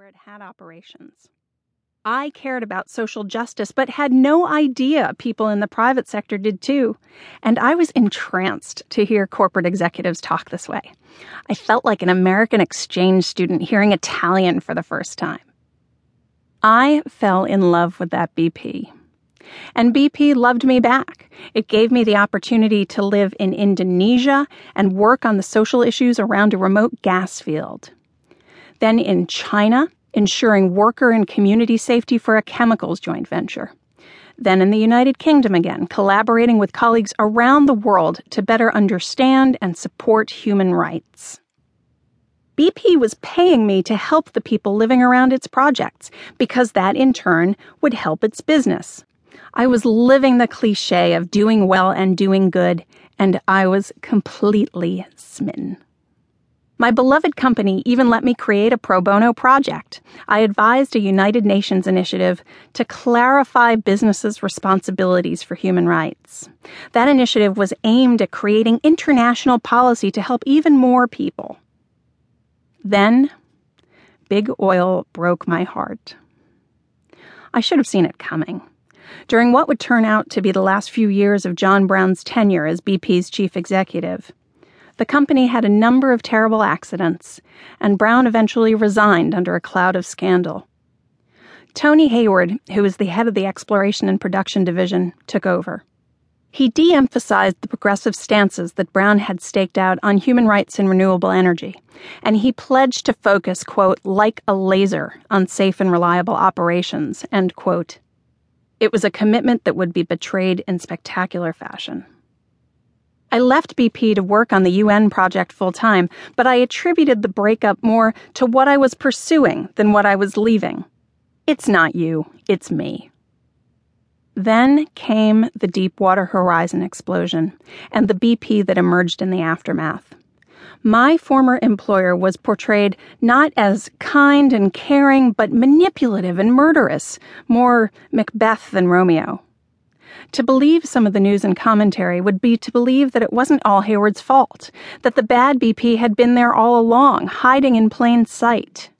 where it had operations. I cared about social justice, but had no idea people in the private sector did too. And I was entranced to hear corporate executives talk this way. I felt like an American exchange student hearing Italian for the first time. I fell in love with that BP. And BP loved me back. It gave me the opportunity to live in Indonesia and work on the social issues around a remote gas field. Then in China, ensuring worker and community safety for a chemicals joint venture. Then in the United Kingdom again, collaborating with colleagues around the world to better understand and support human rights. BP was paying me to help the people living around its projects because that in turn would help its business. I was living the cliche of doing well and doing good, and I was completely smitten. My beloved company even let me create a pro bono project. I advised a United Nations initiative to clarify businesses' responsibilities for human rights. That initiative was aimed at creating international policy to help even more people. Then, Big Oil broke my heart. I should have seen it coming. During what would turn out to be the last few years of John Browne's tenure as BP's chief executive, the company had a number of terrible accidents, and Browne eventually resigned under a cloud of scandal. Tony Hayward, who was the head of the Exploration and Production Division, took over. He de emphasized the progressive stances that Browne had staked out on human rights and renewable energy, and he pledged to focus, quote, like a laser on safe and reliable operations, end quote. It was a commitment that would be betrayed in spectacular fashion. I left BP to work on the UN project full time, but I attributed the breakup more to what I was pursuing than what I was leaving. It's not you, it's me. Then came the Deepwater Horizon explosion and the BP that emerged in the aftermath. My former employer was portrayed not as kind and caring, but manipulative and murderous, more Macbeth than Romeo. To believe some of the news and commentary would be to believe that it wasn't all Hayward's fault, that the bad BP had been there all along, hiding in plain sight.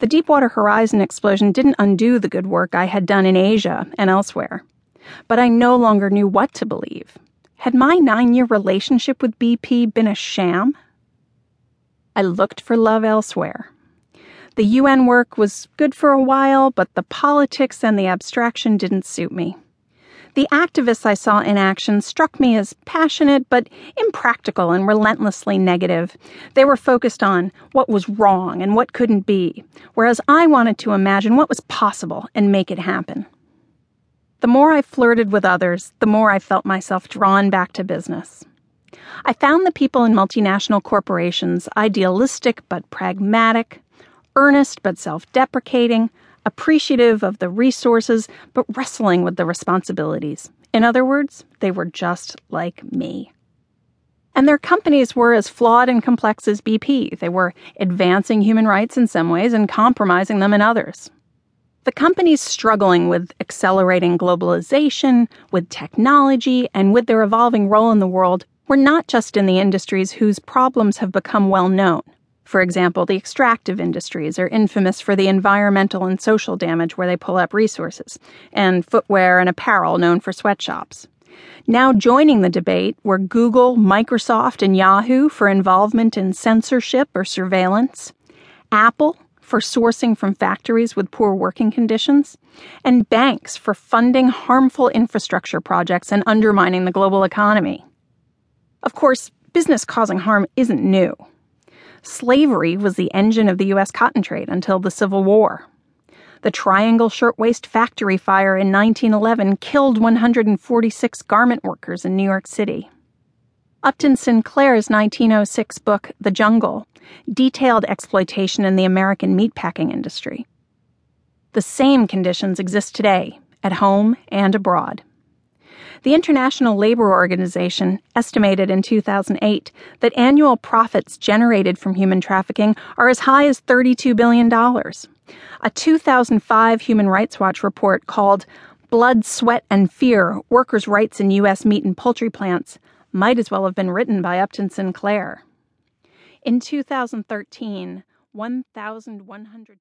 The Deepwater Horizon explosion didn't undo the good work I had done in Asia and elsewhere. But I no longer knew what to believe. Had my nine year relationship with BP been a sham? I looked for love elsewhere. The UN work was good for a while, but the politics and the abstraction didn't suit me. The activists I saw in action struck me as passionate but impractical and relentlessly negative. They were focused on what was wrong and what couldn't be, whereas I wanted to imagine what was possible and make it happen. The more I flirted with others, the more I felt myself drawn back to business. I found the people in multinational corporations idealistic but pragmatic, earnest but self deprecating, appreciative of the resources, but wrestling with the responsibilities. In other words, they were just like me. And their companies were as flawed and complex as BP. They were advancing human rights in some ways and compromising them in others. The companies struggling with accelerating globalization, with technology, and with their evolving role in the world were not just in the industries whose problems have become well known. For example, the extractive industries are infamous for the environmental and social damage where they pull up resources, and footwear and apparel known for sweatshops. Now joining the debate were Google, Microsoft, and Yahoo for involvement in censorship or surveillance, Apple for sourcing from factories with poor working conditions, and banks for funding harmful infrastructure projects and undermining the global economy. Of course, business causing harm isn't new. Slavery was the engine of the U.S. cotton trade until the Civil War. The Triangle Shirtwaist Factory fire in 1911 killed 146 garment workers in New York City. Upton Sinclair's 1906 book, The Jungle, detailed exploitation in the American meatpacking industry. The same conditions exist today, at home and abroad. The International Labor Organization estimated in 2008 that annual profits generated from human trafficking are as high as $32 billion. A 2005 Human Rights Watch report called Blood, Sweat, and Fear Workers' Rights in U.S. Meat and Poultry Plants might as well have been written by Upton Sinclair. In 2013, 1,100